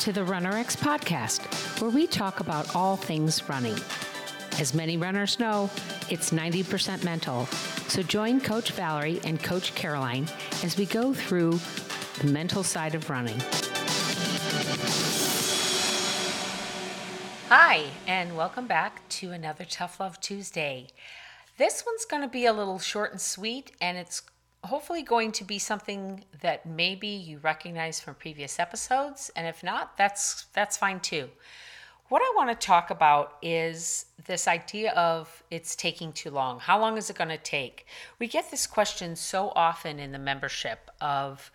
to the RunRx podcast, where we talk about all things running. As many runners know, it's 90% mental. So join Coach Valerie and Coach Caroline as we go through the mental side of running. Hi, and welcome back to another Tough Love Tuesday. This one's going to be a little short and sweet, and it's hopefully going to be something that maybe you recognize from previous episodes and if not that's that's fine too. What i want to talk about is this idea of it's taking too long. How long is it going to take? We get this question so often in the membership of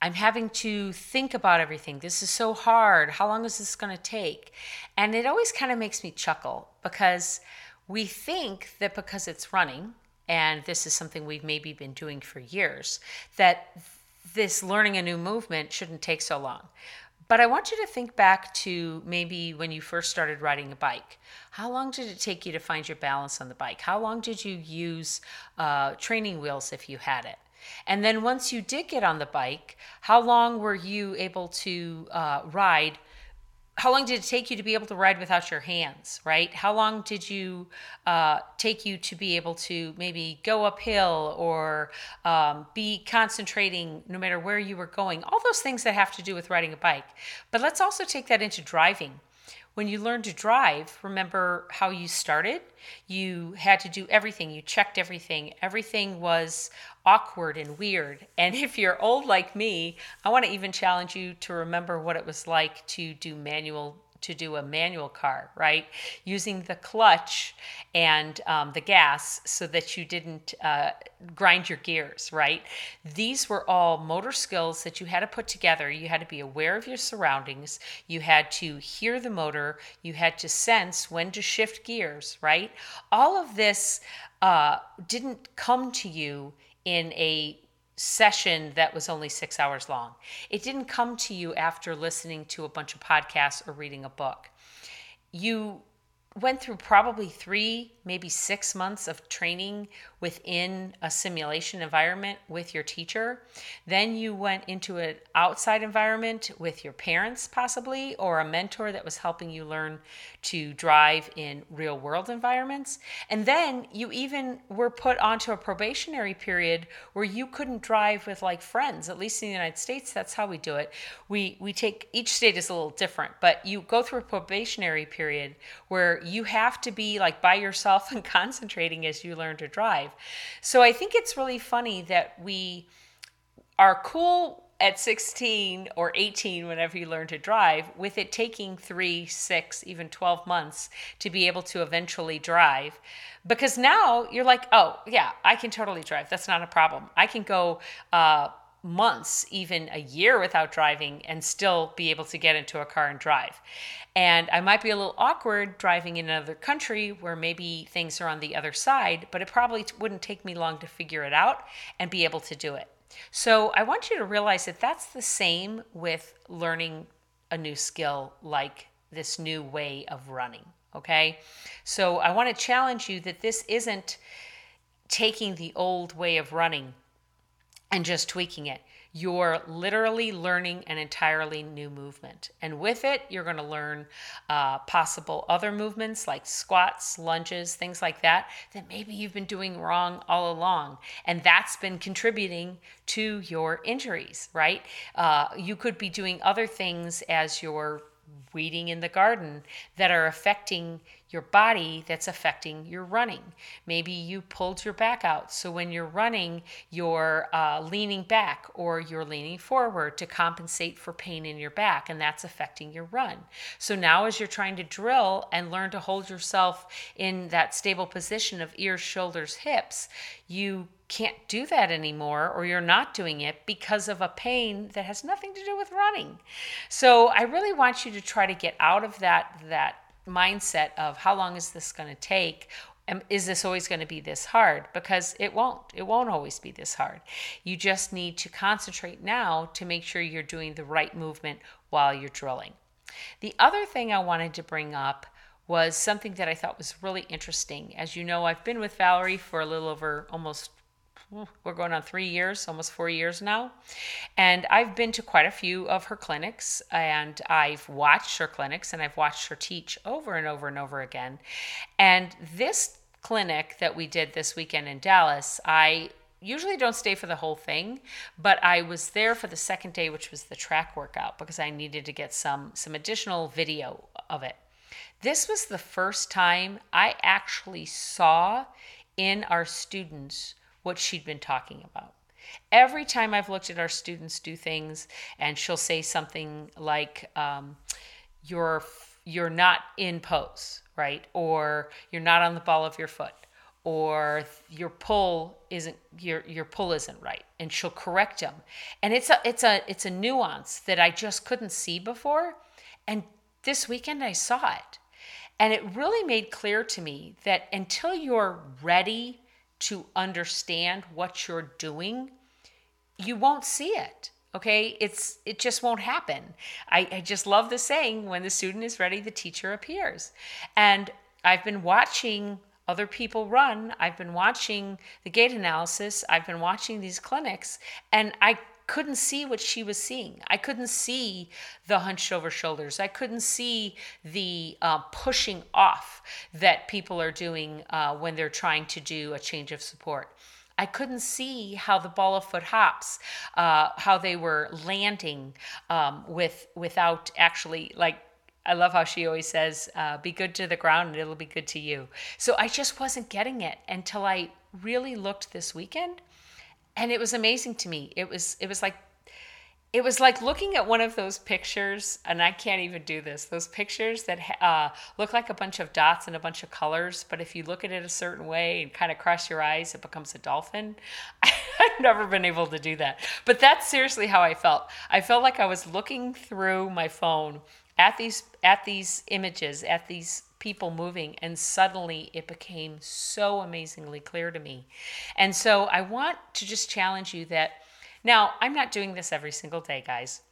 i'm having to think about everything. This is so hard. How long is this going to take? And it always kind of makes me chuckle because we think that because it's running and this is something we've maybe been doing for years, that this learning a new movement shouldn't take so long. But I want you to think back to maybe when you first started riding a bike. How long did it take you to find your balance on the bike? How long did you use uh, training wheels if you had it? And then once you did get on the bike, how long were you able to uh, ride how long did it take you to be able to ride without your hands right? How long did you uh, take you to be able to maybe go uphill or um, be concentrating no matter where you were going? All those things that have to do with riding a bike. But let's also take that into driving when you learned to drive, remember how you started? You had to do everything, you checked everything. Everything was awkward and weird. And if you're old like me, I want to even challenge you to remember what it was like to do manual to do a manual car, right? Using the clutch and um, the gas so that you didn't uh, grind your gears, right? These were all motor skills that you had to put together. You had to be aware of your surroundings. You had to hear the motor. You had to sense when to shift gears, right? All of this uh, didn't come to you in a session that was only six hours long. It didn't come to you after listening to a bunch of podcasts or reading a book. You went through probably three, maybe six months of training within a simulation environment with your teacher. Then you went into an outside environment with your parents, possibly, or a mentor that was helping you learn to drive in real world environments. And then you even were put onto a probationary period where you couldn't drive with like friends. At least in the United States, that's how we do it. We, we take each state is a little different, but you go through a probationary period where you have to be like by yourself and concentrating as you learn to drive. So I think it's really funny that we are cool at 16 or 18 whenever you learn to drive with it taking 3 6 even 12 months to be able to eventually drive. Because now you're like oh yeah i can totally drive. That's not a problem. I can go uh, months, even a year without driving and still be able to get into a car and drive. And I might be a little awkward driving in another country where maybe things are on the other side, but it probably wouldn't take me long to figure it out and be able to do it. So I want you to realize that that's the same with learning a new skill like this new way of running. Okay. So I want to challenge you that this isn't taking the old way of running and just tweaking it. You're literally learning an entirely new movement. And with it, you're going to learn uh, possible other movements like squats, lunges, things like that, that maybe you've been doing wrong all along. And that's been contributing to your injuries, right? Uh, you could be doing other things as you're weeding in the garden that are affecting your body that's affecting your running. Maybe you pulled your back out. So when you're running, you're uh, leaning back or you're leaning forward to compensate for pain in your back, and that's affecting your run. So now, as you're trying to drill and learn to hold yourself in that stable position of ears, shoulders, hips, you can't do that anymore or you're not doing it because of a pain that has nothing to do with running. So I really want you to try to get out of that that mindset of how long is this going to take? And is this always going to be this hard? Because it won't it won't always be this hard. You just need to concentrate now to make sure you're doing the right movement while you're drilling. The other thing i wanted to bring up was something that i thought was really interesting. As you know i've been with valerie for a little over almost we're going on three years, almost four years now. And I've been to quite a few of her clinics and I've watched her clinics and I've watched her teach over and over and over again. And this clinic that we did this weekend in Dallas, I usually don't stay for the whole thing, but I was there for the second day, which was the track workout, because I needed to get some some additional video of it. This was the first time I actually saw in our students what she'd been talking about. Every time I've looked at our students do things, and she'll say something like, um, "You're you're not in pose, right?" Or "You're not on the ball of your foot." or your pull isn't your your pull isn't right and she'll correct them and it's a it's a it's a nuance that i just couldn't see before and this weekend i saw it and it really made clear to me that until you're ready to understand what you're doing you won't see it okay? It's it just won't happen. I, I just love the saying when the student is ready the teacher appears. And i've been watching other people run. I've been watching the gait analysis, I've been watching these clinics, and I couldn't see what she was seeing. I couldn't see the hunched over shoulders. I couldn't see the uh, pushing off that people are doing uh, when they're trying to do a change of support. I couldn't see how the ball of foot hops, uh, how they were landing um, with without actually like I love how she always says, uh, be good to the ground and it'll be good to you. So I just wasn't getting it until I really looked this weekend. And it was amazing to me. It was, it was like, it was like looking at one of those pictures, and I can't even do this. Those pictures that uh, look like a bunch of dots and a bunch of colors, but if you look at it a certain way and kind of cross your eyes, it becomes a dolphin. I've never been able to do that. But that's seriously how I felt. I felt like I was looking through my phone at these at these images at these people moving and suddenly it became so amazingly clear to me. And so i want to just challenge you that now i'm not doing this every single day guys.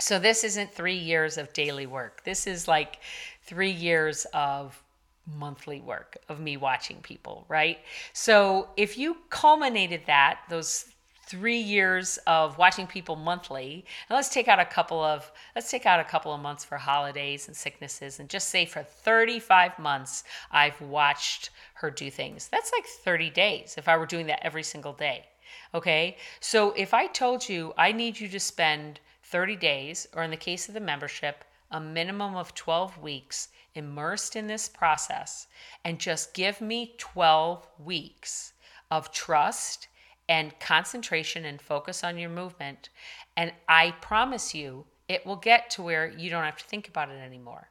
So this isn't three years of daily work. This is like three years of monthly work of me watching people right? So if you culminated that those three years of watching people monthly. And let's take out a couple of let's take out a couple of months for holidays and sicknesses and just say for 35 months i've watched her do things. That's like 30 days if i were doing that every single day okay? So if i told you i need you to spend 30 days or in the case of the membership a minimum of 12 weeks immersed in this process and just give me 12 weeks of trust and concentration and focus on your movement. And I promise you, it will get to where you don't have to think about it anymore.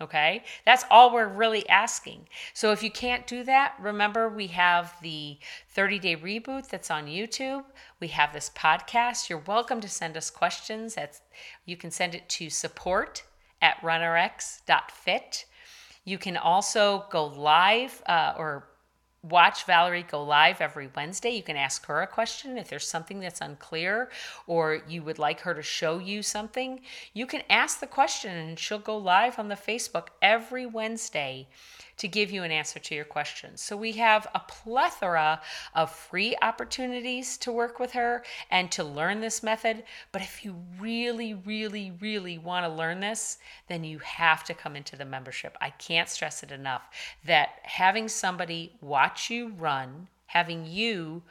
Okay? That's all we're really asking. So if you can't do that, remember we have the 30 day reboot that's on YouTube. We have this podcast. You're welcome to send us questions. That's, you can send it to support at runrx.fit. You can also go live uh, or watch Valerie go live every Wednesday. You can ask her a question if there's something that's unclear or you would like her to show you something. You can ask the question and she'll go live on the Facebook every Wednesday to give you an answer to your questions. So we have a plethora of free opportunities to work with her and to learn this method. But if you really, really, really want to learn this, then you have to come into the membership. I can't stress it enough that having somebody watch you run, having you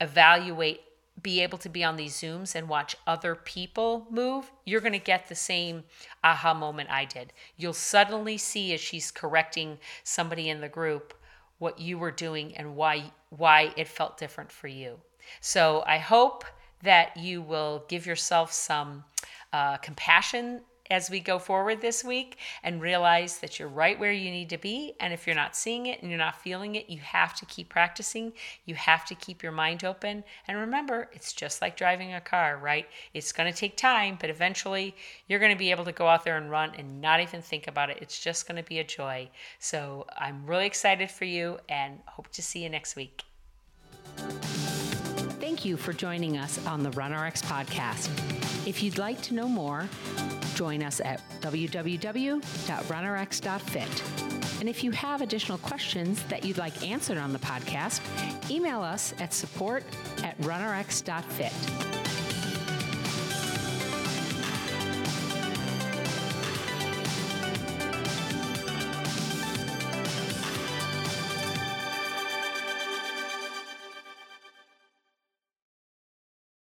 evaluate be able to be on these Zooms and watch other people move, you're going to get the same aha moment I did. You'll suddenly see as she's correcting somebody in the group what you were doing and why why it felt different for you. So I hope that you will give yourself some uh, compassion as we go forward this week and realize that you're right where you need to be. And if you're not seeing it and you're not feeling it, you have to keep practicing. You have to keep your mind open. And remember, it's just like driving a car, right? It's going to take time, but eventually you're going to be able to go out there and run and not even think about it. It's just going to be a joy. So I'm really excited for you and hope to see you next week. Thank you for joining us on the RunRx podcast. If you'd like to know more, join us at www.runrx.fit. And if you have additional questions that you'd like answered on the podcast, email us at support at runrx.fit.